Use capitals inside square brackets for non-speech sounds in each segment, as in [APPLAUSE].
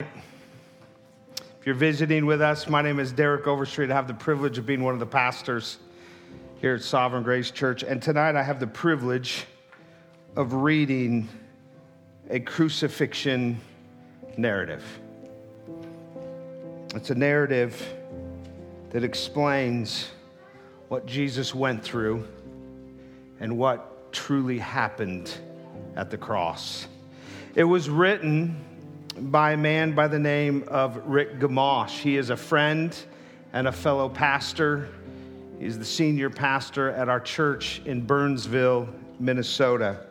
If you're visiting with us, my name is Derek Overstreet. I have the privilege of being one of the pastors here at Sovereign Grace Church. And tonight I have the privilege of reading a crucifixion narrative. It's a narrative that explains what Jesus went through and what truly happened at the cross. It was written by a man by the name of Rick Gamache. He is a friend and a fellow pastor. He's the senior pastor at our church in Burnsville, Minnesota.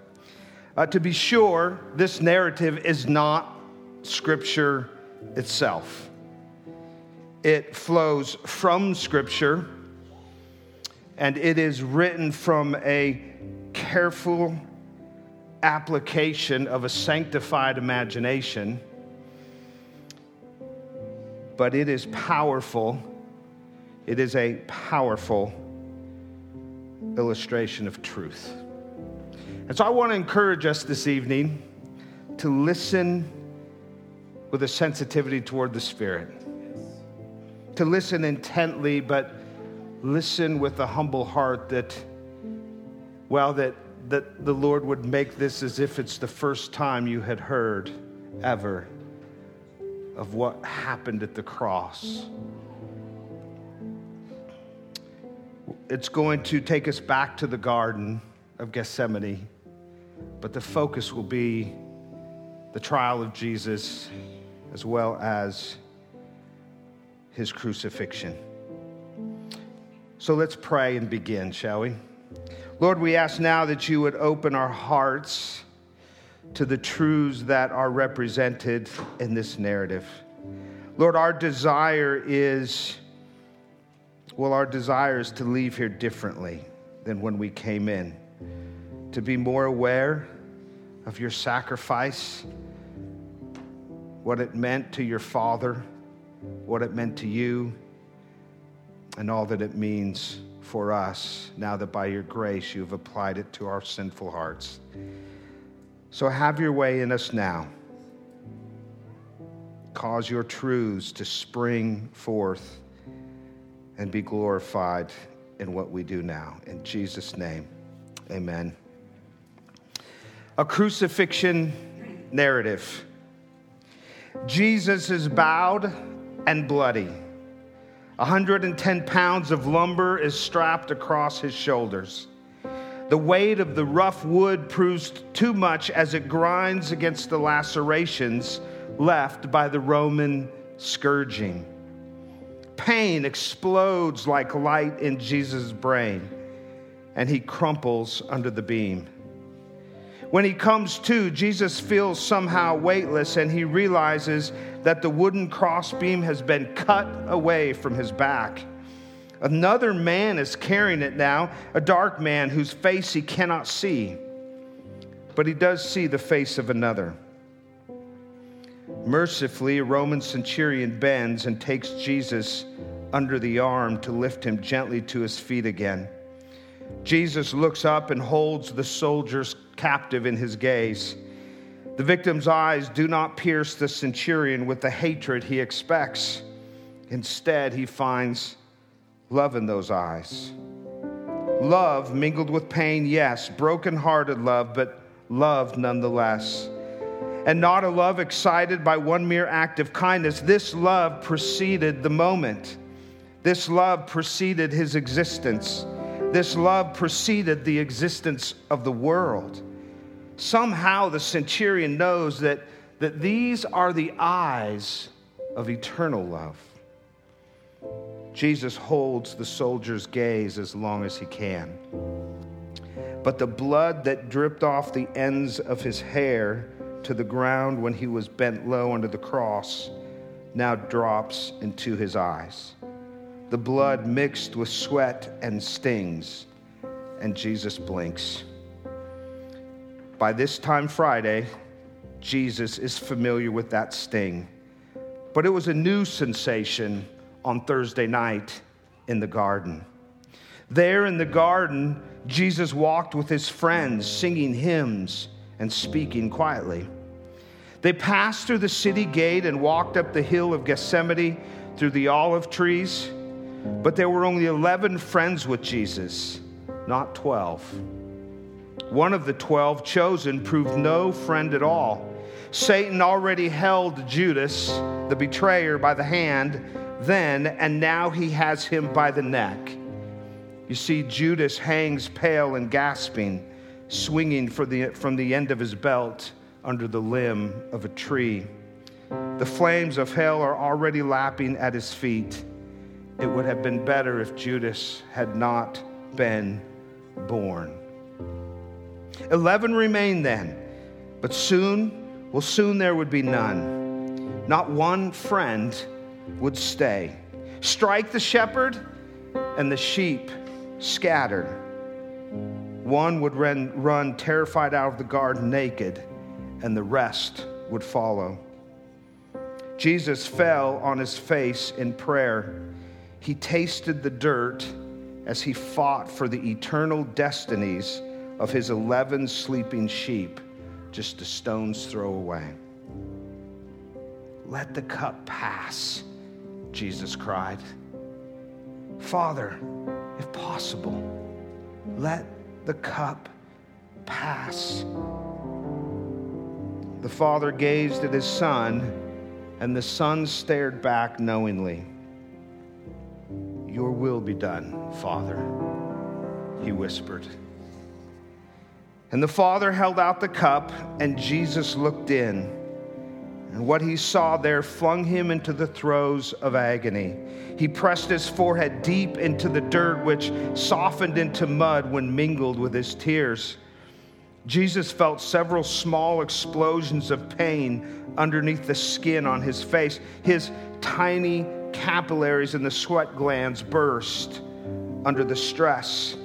Uh, to be sure, this narrative is not scripture itself. It flows from scripture and it is written from a careful application of a sanctified imagination but it is powerful. It is a powerful illustration of truth. And so I want to encourage us this evening to listen with a sensitivity toward the Spirit, to listen intently, but listen with a humble heart that, well, that, that the Lord would make this as if it's the first time you had heard ever of what happened at the cross. It's going to take us back to the Garden of Gethsemane, but the focus will be the trial of Jesus as well as his crucifixion. So let's pray and begin, shall we? Lord, we ask now that you would open our hearts to the truths that are represented in this narrative. Lord, our desire is, well, our desire is to leave here differently than when we came in, to be more aware of your sacrifice, what it meant to your Father, what it meant to you, and all that it means for us now that by your grace you have applied it to our sinful hearts. So have your way in us now. Cause your truths to spring forth and be glorified in what we do now. In Jesus' name, amen. A crucifixion narrative. Jesus is bowed and bloody. 110 pounds of lumber is strapped across his shoulders. The weight of the rough wood proves too much as it grinds against the lacerations left by the Roman scourging. Pain explodes like light in Jesus' brain, and he crumples under the beam. When he comes to, Jesus feels somehow weightless and he realizes that the wooden crossbeam has been cut away from his back. Another man is carrying it now, a dark man whose face he cannot see, but he does see the face of another. Mercifully, a Roman centurion bends and takes Jesus under the arm to lift him gently to his feet again. Jesus looks up and holds the soldiers captive in his gaze. The victim's eyes do not pierce the centurion with the hatred he expects. Instead, he finds love in those eyes. Love mingled with pain, yes, broken-hearted love, but love nonetheless. And not a love excited by one mere act of kindness. This love preceded the moment. This love preceded his existence. This love preceded the existence of the world. Somehow the centurion knows that, that these are the eyes of eternal love. Jesus holds the soldier's gaze as long as he can. But the blood that dripped off the ends of his hair to the ground when he was bent low under the cross now drops into his eyes. The blood mixed with sweat and stings, and Jesus blinks. By this time Friday, Jesus is familiar with that sting, but it was a new sensation on Thursday night in the garden. There in the garden, Jesus walked with his friends, singing hymns and speaking quietly. They passed through the city gate and walked up the hill of Gethsemane through the olive trees. But there were only 11 friends with Jesus, not 12. One of the 12 chosen proved no friend at all. Satan already held Judas, the betrayer, by the hand then, and now he has him by the neck. You see, Judas hangs pale and gasping, swinging the, from the end of his belt under the limb of a tree. The flames of hell are already lapping at his feet. It would have been better if Judas had not been born. Eleven remained then, but soon, well, soon there would be none. Not one friend would stay. Strike the shepherd, and the sheep scattered. One would run, run terrified out of the garden naked, and the rest would follow. Jesus fell on his face in prayer. He tasted the dirt as he fought for the eternal destinies of his 11 sleeping sheep, just a stone's throw away. Let the cup pass, Jesus cried. Father, if possible, let the cup pass. The father gazed at his son, and the son stared back knowingly. Your will be done, Father, he whispered. And the father held out the cup, and Jesus looked in. And what he saw there flung him into the throes of agony. He pressed his forehead deep into the dirt, which softened into mud when mingled with his tears. Jesus felt several small explosions of pain underneath the skin on his face. His tiny capillaries and the sweat glands burst under the stress,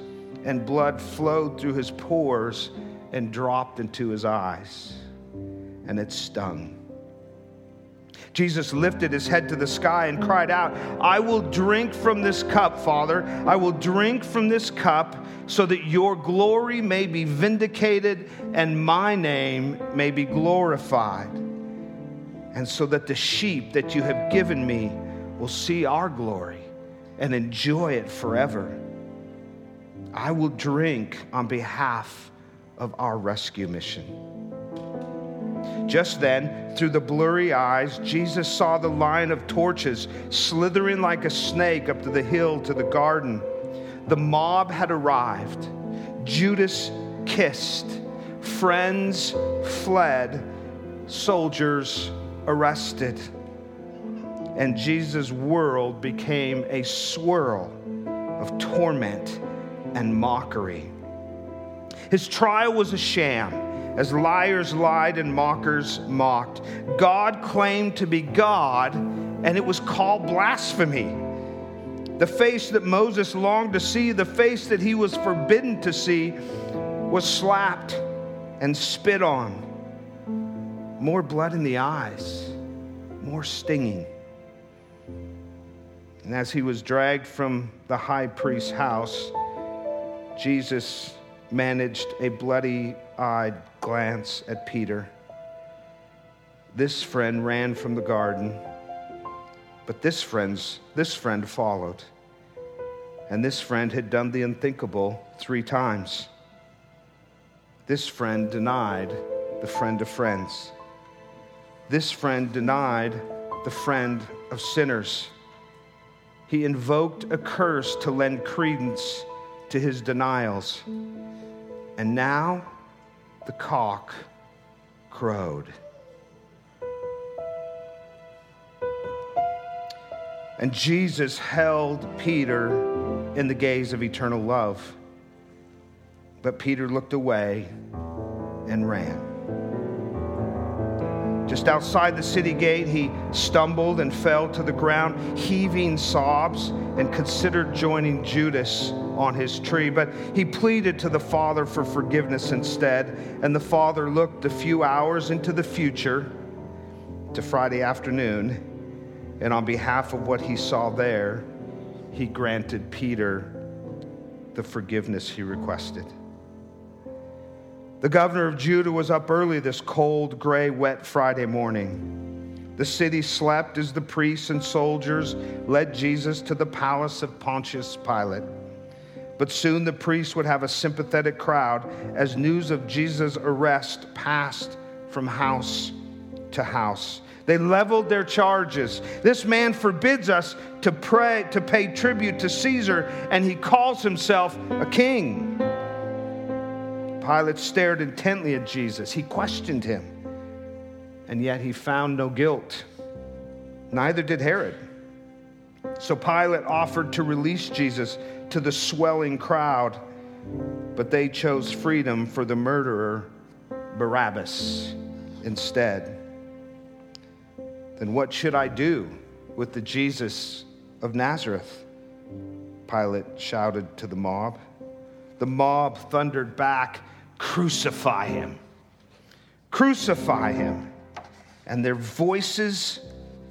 and blood flowed through his pores and dropped into his eyes, and it stung. Jesus lifted his head to the sky and cried out, I will drink from this cup, Father. I will drink from this cup so that your glory may be vindicated and my name may be glorified. And so that the sheep that you have given me will see our glory and enjoy it forever. I will drink on behalf of our rescue mission. Just then, through the blurry eyes, Jesus saw the line of torches slithering like a snake up to the hill to the garden. The mob had arrived. Judas kissed. Friends fled. Soldiers arrested. And Jesus' world became a swirl of torment and mockery. His trial was a sham as liars lied and mockers mocked. God claimed to be God, and it was called blasphemy. The face that Moses longed to see, the face that he was forbidden to see, was slapped and spit on. More blood in the eyes, more stinging. And as he was dragged from the high priest's house, Jesus managed a bloody eyed glance at Peter. This friend ran from the garden, but this friend's this friend followed. And this friend had done the unthinkable three times. This friend denied the friend of friends. This friend denied the friend of sinners. He invoked a curse to lend credence to his denials. And now the cock crowed. And Jesus held Peter in the gaze of eternal love. But Peter looked away and ran. Just outside the city gate, he stumbled and fell to the ground, heaving sobs, and considered joining Judas on his tree. But he pleaded to the Father for forgiveness instead, and the Father looked a few hours into the future to Friday afternoon, and on behalf of what he saw there, he granted Peter the forgiveness he requested. The governor of Judah was up early this cold, gray, wet Friday morning. The city slept as the priests and soldiers led Jesus to the palace of Pontius Pilate. But soon the priests would have a sympathetic crowd as news of Jesus' arrest passed from house to house. They leveled their charges. This man forbids us to pray to pay tribute to Caesar and he calls himself a king. Pilate stared intently at Jesus. He questioned him. And yet he found no guilt. Neither did Herod. So Pilate offered to release Jesus to the swelling crowd, but they chose freedom for the murderer Barabbas instead. Then what should I do with the Jesus of Nazareth? Pilate shouted to the mob. The mob thundered back, Crucify him! Crucify him! And their voices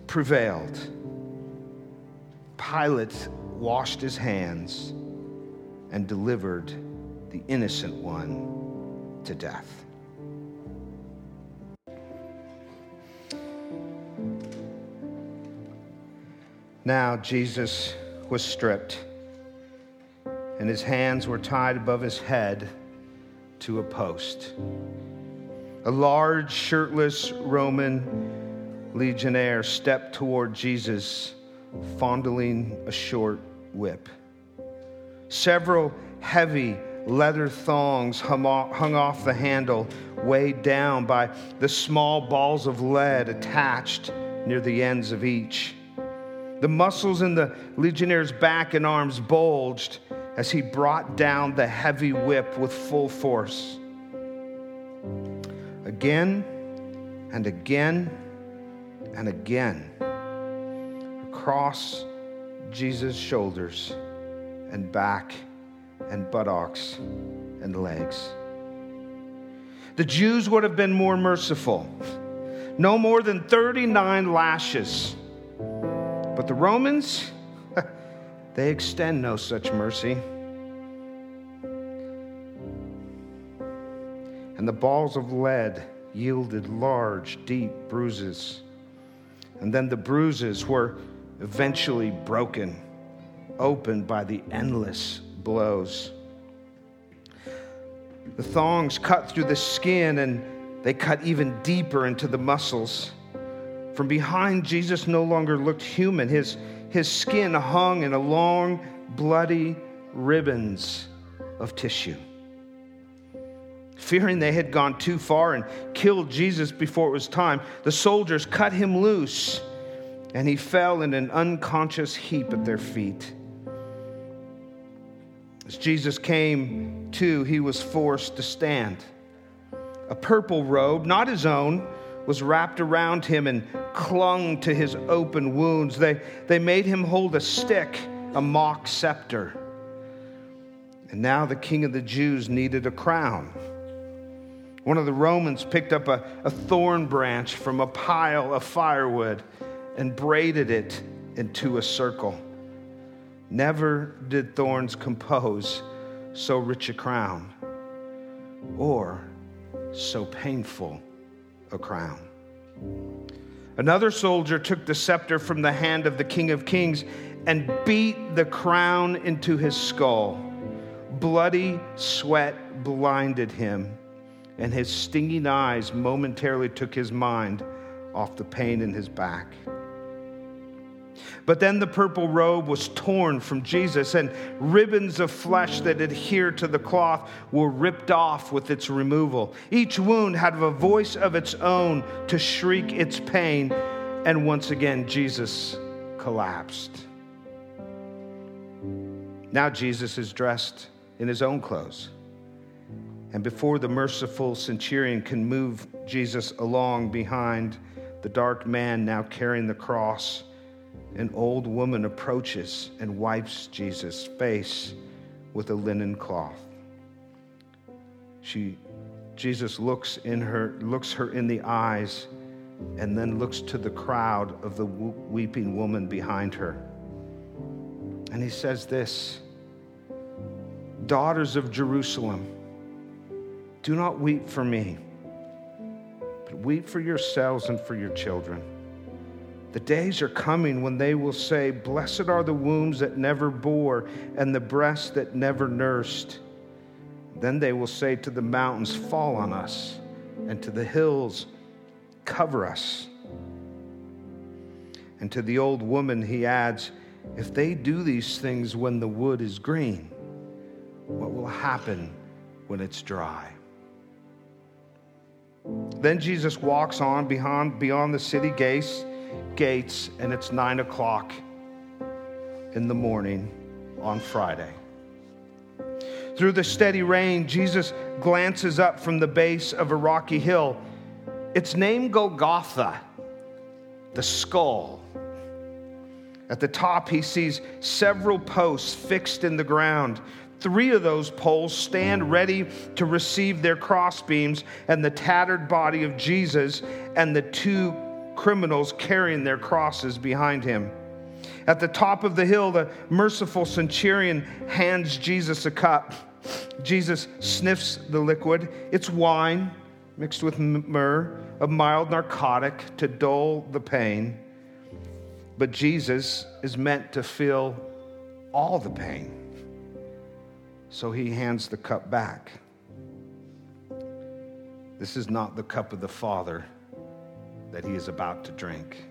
prevailed. Pilate washed his hands and delivered the innocent one to death. Now Jesus was stripped, and his hands were tied above his head to a post. A large, shirtless Roman legionnaire stepped toward Jesus, fondling a short whip. Several heavy leather thongs hung off the handle, weighed down by the small balls of lead attached near the ends of each. The muscles in the legionnaire's back and arms bulged as he brought down the heavy whip with full force. Again and again and again, across Jesus' shoulders and back and buttocks and legs. The Jews would have been more merciful. No more than 39 lashes but the Romans, they extend no such mercy. And the balls of lead yielded large, deep bruises. And then the bruises were eventually broken, opened by the endless blows. The thongs cut through the skin and they cut even deeper into the muscles. From behind, Jesus no longer looked human. His, his skin hung in a long, bloody ribbons of tissue. Fearing they had gone too far and killed Jesus before it was time, the soldiers cut him loose and he fell in an unconscious heap at their feet. As Jesus came to, he was forced to stand. A purple robe, not his own, was wrapped around him and clung to his open wounds. They, they made him hold a stick, a mock scepter. And now the king of the Jews needed a crown. One of the Romans picked up a, a thorn branch from a pile of firewood and braided it into a circle. Never did thorns compose so rich a crown or so painful a crown. Another soldier took the scepter from the hand of the King of Kings and beat the crown into his skull. Bloody sweat blinded him, and his stinging eyes momentarily took his mind off the pain in his back. But then the purple robe was torn from Jesus, and ribbons of flesh that adhered to the cloth were ripped off with its removal. Each wound had a voice of its own to shriek its pain, and once again, Jesus collapsed. Now, Jesus is dressed in his own clothes. And before the merciful centurion can move Jesus along behind the dark man now carrying the cross, an old woman approaches and wipes Jesus' face with a linen cloth. She, Jesus looks, in her, looks her in the eyes and then looks to the crowd of the weeping woman behind her. And he says this Daughters of Jerusalem, Do not weep for me, but weep for yourselves and for your children. The days are coming when they will say, Blessed are the wombs that never bore and the breasts that never nursed. Then they will say to the mountains, Fall on us, and to the hills, Cover us. And to the old woman, he adds, If they do these things when the wood is green, what will happen when it's dry? Then Jesus walks on beyond, beyond the city gates gates, and it's nine o'clock in the morning on Friday. Through the steady rain, Jesus glances up from the base of a rocky hill. It's named Golgotha, the skull. At the top, he sees several posts fixed in the ground. Three of those poles stand ready to receive their crossbeams, and the tattered body of Jesus and the two criminals carrying their crosses behind him. At the top of the hill, the merciful centurion hands Jesus a cup. Jesus sniffs the liquid. It's wine mixed with myrrh, a mild narcotic to dull the pain. But Jesus is meant to feel all the pain. So he hands the cup back. This is not the cup of the Father that he is about to drink.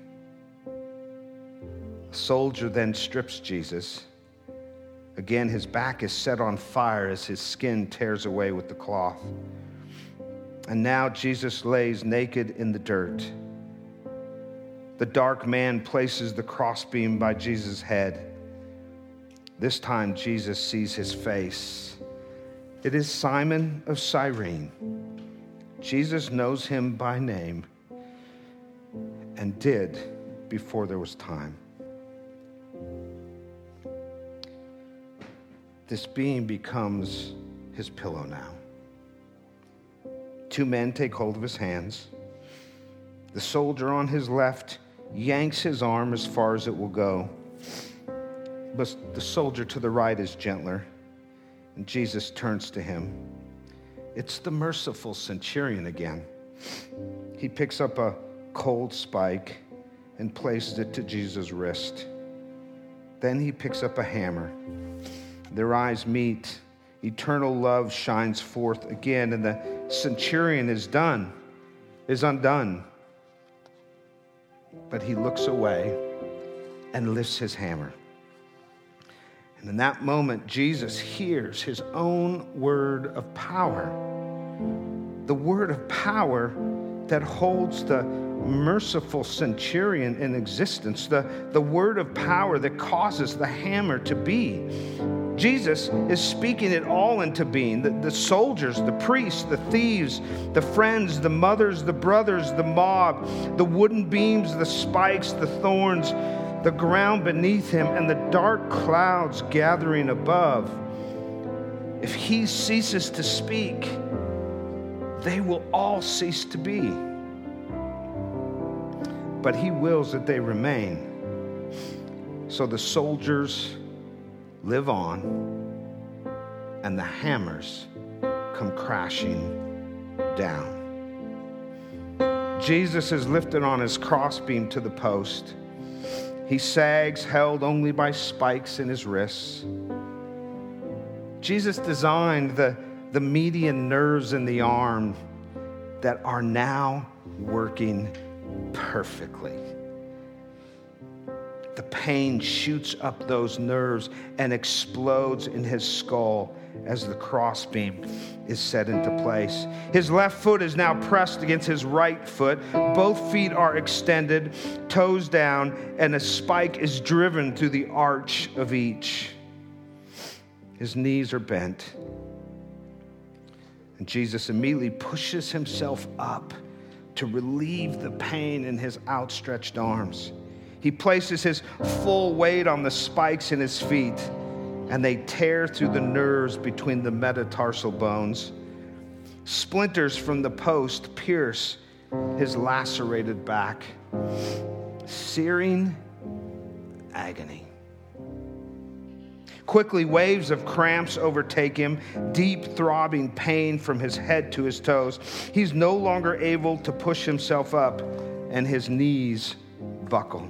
A soldier then strips Jesus. Again, his back is set on fire as his skin tears away with the cloth. And now Jesus lays naked in the dirt. The dark man places the crossbeam by Jesus' head. This time, Jesus sees his face. It is Simon of Cyrene. Jesus knows him by name and did before there was time. This being becomes his pillow now. Two men take hold of his hands. The soldier on his left yanks his arm as far as it will go. But the soldier to the right is gentler, and Jesus turns to him. It's the merciful centurion again. He picks up a cold spike and places it to Jesus' wrist. Then he picks up a hammer. Their eyes meet. Eternal love shines forth again, and the centurion is done, is undone. But he looks away and lifts his hammer. And in that moment, Jesus hears his own word of power. The word of power that holds the merciful centurion in existence, the, the word of power that causes the hammer to be. Jesus is speaking it all into being the, the soldiers, the priests, the thieves, the friends, the mothers, the brothers, the mob, the wooden beams, the spikes, the thorns, the ground beneath him, and the dark clouds gathering above. If he ceases to speak, they will all cease to be but he wills that they remain. So the soldiers live on, and the hammers come crashing down. Jesus is lifted on his crossbeam to the post. He sags, held only by spikes in his wrists. Jesus designed the, the median nerves in the arm that are now working perfectly. The pain shoots up those nerves and explodes in his skull as the crossbeam is set into place. His left foot is now pressed against his right foot. Both feet are extended, toes down, and a spike is driven through the arch of each. His knees are bent. And Jesus immediately pushes himself up to relieve the pain in his outstretched arms. He places his full weight on the spikes in his feet, and they tear through the nerves between the metatarsal bones. Splinters from the post pierce his lacerated back. Searing agony. Quickly, waves of cramps overtake him, deep throbbing pain from his head to his toes. He's no longer able to push himself up, and his knees buckle.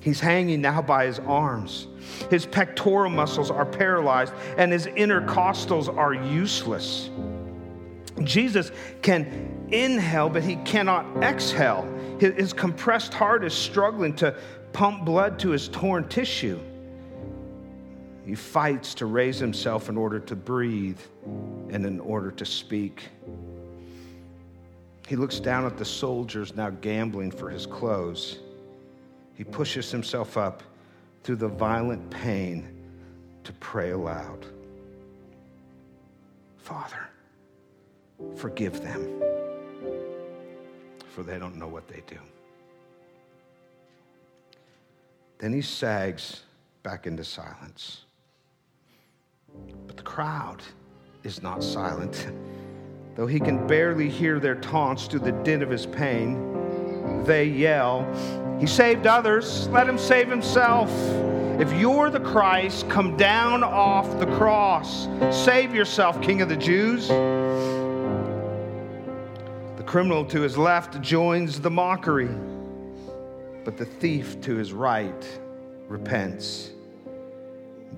He's hanging now by his arms. His pectoral muscles are paralyzed, and his intercostals are useless. Jesus can inhale, but he cannot exhale. His, compressed heart is struggling to pump blood to his torn tissue. He fights to raise himself in order to breathe and in order to speak. He looks down at the soldiers now gambling for his clothes. He pushes himself up through the violent pain to pray aloud Father, forgive them, for they don't know what they do. Then he sags back into silence. But the crowd is not silent. [LAUGHS] Though he can barely hear their taunts through the din of his pain, they yell, He saved others, let him save himself. If you're the Christ, come down off the cross. Save yourself, King of the Jews. The criminal to his left joins the mockery, but the thief to his right repents.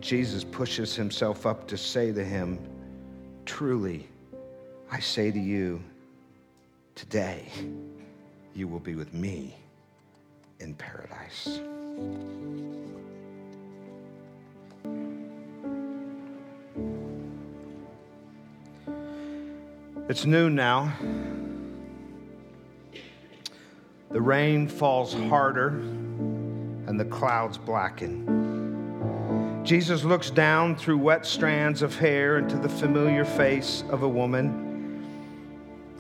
Jesus pushes himself up to say to him, Truly, I say to you, today you will be with me in paradise. It's noon now. The rain falls harder and the clouds blacken. Jesus looks down through wet strands of hair into the familiar face of a woman,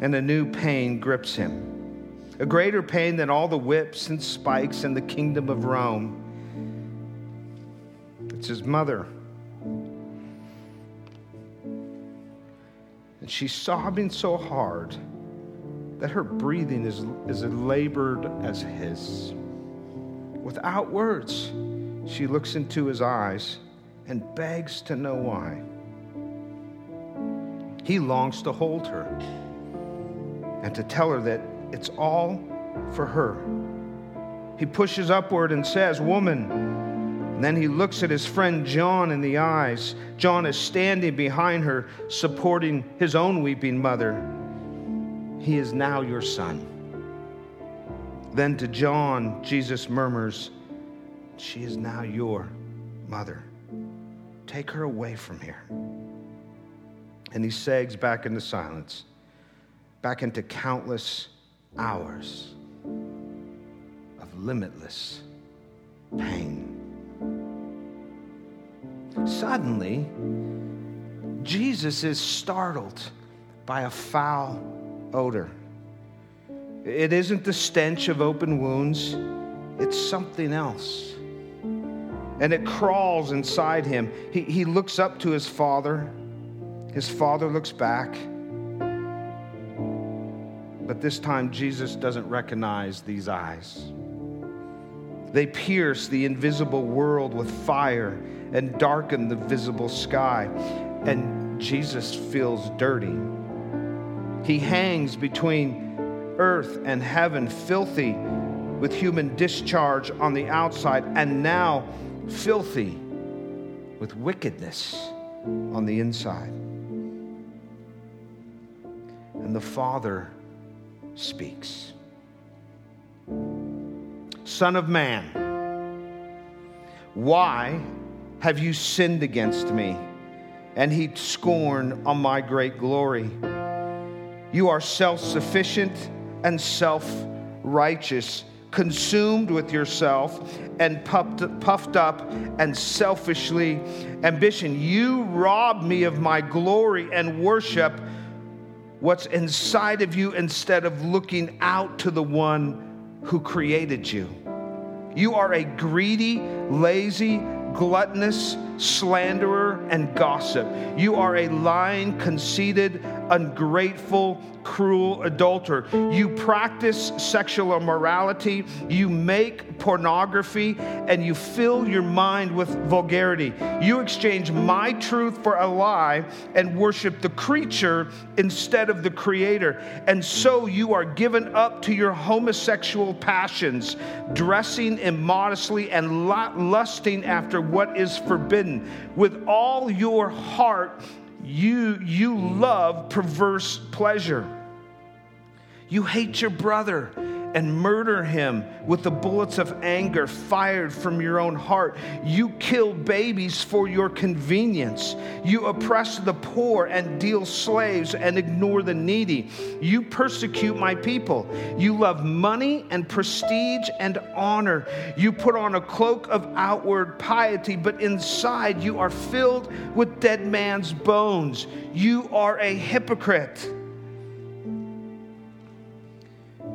and a new pain grips him. A greater pain than all the whips and spikes in the kingdom of Rome. It's his mother. And she's sobbing so hard that her breathing is, as labored as his. Without words, she looks into his eyes and begs to know why. He longs to hold her and to tell her that it's all for her. He pushes upward and says, Woman. And then he looks at his friend John in the eyes. John is standing behind her, supporting his own weeping mother. He is now your son. Then to John, Jesus murmurs, she is now your mother. Take her away from here. And he sags back into silence, back into countless hours of limitless pain. Suddenly, Jesus is startled by a foul odor. It isn't the stench of open wounds, it's something else and it crawls inside him. He, he looks up to his father. His father looks back. But this time, Jesus doesn't recognize these eyes. They pierce the invisible world with fire and darken the visible sky. And Jesus feels dirty. He hangs between earth and heaven, filthy with human discharge on the outside, and now filthy with wickedness on the inside. And the Father speaks Son of man, why have you sinned against me and heaped scorn on my great glory? You are self sufficient and self righteous consumed with yourself and puffed, puffed up and selfishly ambition. You rob me of my glory and worship what's inside of you instead of looking out to the one who created you. You are a greedy, lazy, gluttonous, slanderer, and gossip. You are a lying, conceited, ungrateful, cruel adulterer. You practice sexual immorality, you make pornography, and you fill your mind with vulgarity. You exchange my truth for a lie and worship the creature instead of the creator. And so you are given up to your homosexual passions, dressing immodestly and lusting after what is forbidden. With all your heart, you, you love perverse pleasure. You hate your brother and murder him with the bullets of anger fired from your own heart. You kill babies for your convenience. You oppress the poor and deal slaves and ignore the needy. You persecute my people. You love money and prestige and honor. You put on a cloak of outward piety, but inside you are filled with dead man's bones. You are a hypocrite.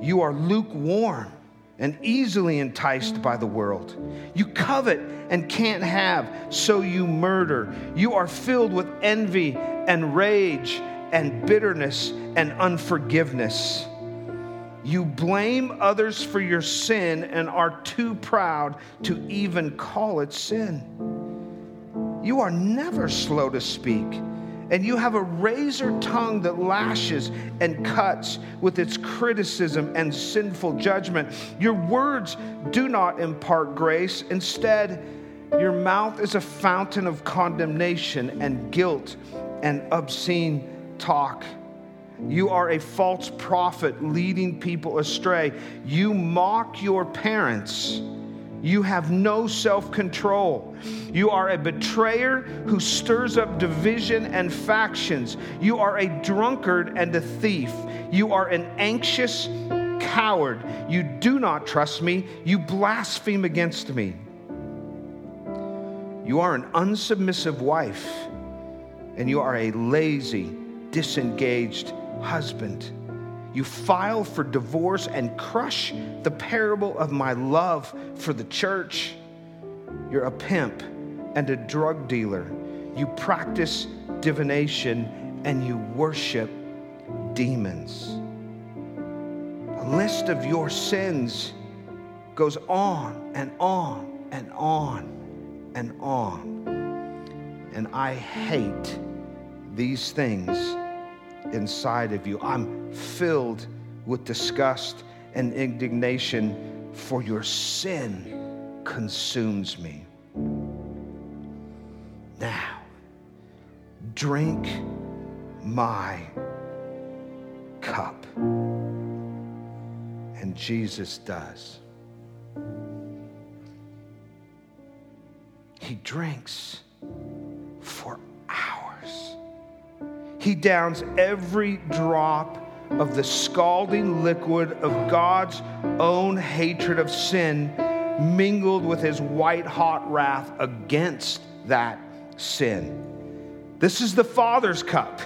You are lukewarm and easily enticed by the world. You covet and can't have, so you murder. You are filled with envy and rage and bitterness and unforgiveness. You blame others for your sin and are too proud to even call it sin. You are never slow to speak and you have a razor tongue that lashes and cuts with its criticism and sinful judgment. Your words do not impart grace. Instead, your mouth is a fountain of condemnation and guilt and obscene talk. You are a false prophet leading people astray. You mock your parents you have no self control. You are a betrayer who stirs up division and factions. You are a drunkard and a thief. You are an anxious coward. You do not trust me. You blaspheme against me. You are an unsubmissive wife, and you are a lazy, disengaged husband. You file for divorce and crush the parable of my love for the church. You're a pimp and a drug dealer. You practice divination and you worship demons. A list of your sins goes on and on and on and on. And I hate these things inside of you. I'm filled with disgust and indignation, for your sin consumes me. Now, drink my cup. And Jesus does. He drinks He downs every drop of the scalding liquid of God's own hatred of sin mingled with his white hot wrath against that sin. This is the Father's cup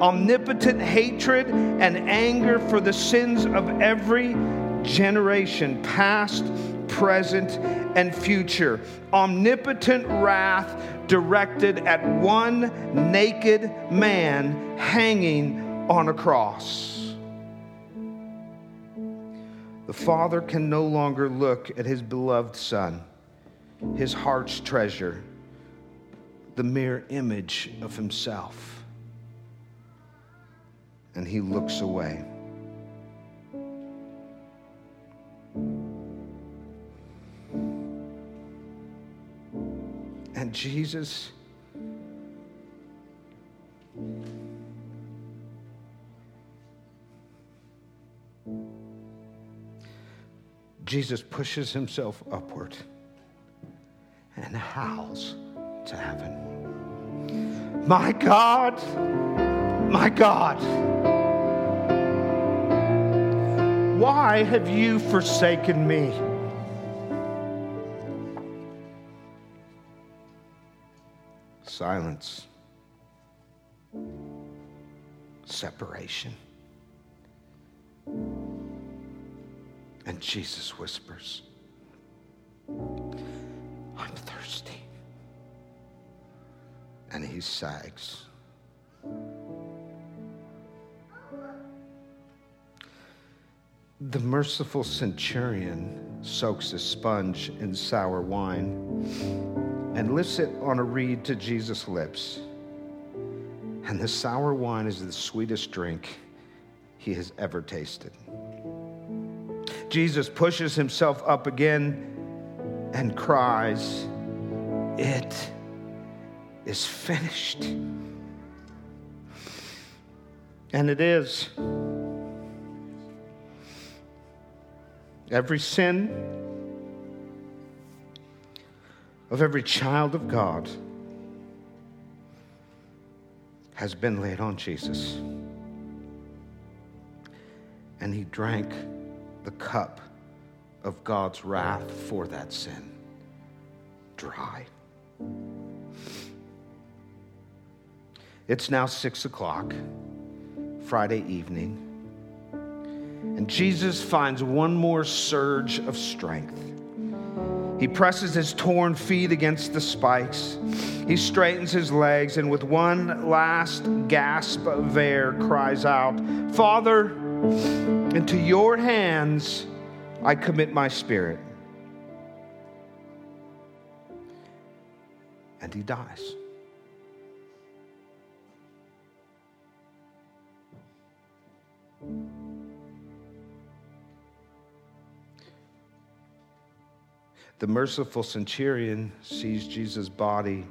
omnipotent hatred and anger for the sins of every generation, past, present, and future. Omnipotent wrath directed at one naked man hanging on a cross. The Father can no longer look at his beloved Son, his heart's treasure, the mere image of himself, and he looks away. Jesus Jesus pushes himself upward and howls to heaven. My God, my God, why have you forsaken me? Silence, separation. And Jesus whispers, I'm thirsty. and he sags. The merciful centurion soaks a sponge in sour wine and lifts it on a reed to Jesus' lips. And the sour wine is the sweetest drink he has ever tasted. Jesus pushes himself up again and cries, It is finished. And it is. Every sin of every child of God has been laid on Jesus. And he drank the cup of God's wrath for that sin dry. It's now six o'clock, Friday evening, and Jesus finds one more surge of strength. He presses his torn feet against the spikes. He straightens his legs and, with one last gasp of air, cries out, Father, into your hands I commit my spirit. And he dies. The merciful centurion sees Jesus' body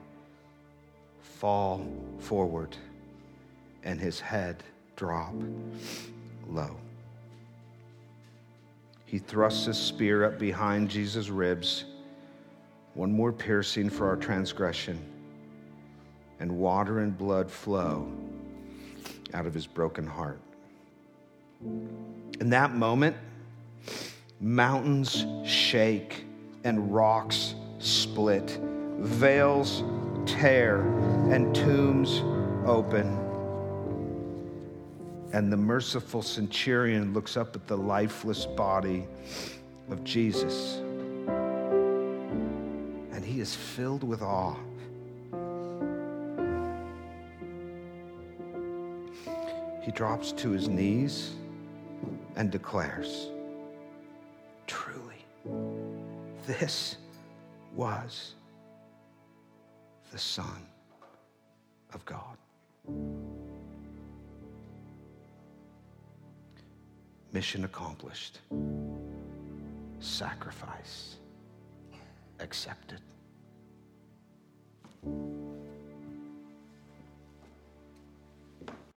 fall forward and his head drop low. He thrusts his spear up behind Jesus' ribs, one more piercing for our transgression, and water and blood flow out of his broken heart. In that moment, mountains shake and rocks split, veils tear, and tombs open. And the merciful centurion looks up at the lifeless body of Jesus. And he is filled with awe. He drops to his knees and declares, this was the Son of God. Mission accomplished. Sacrifice accepted.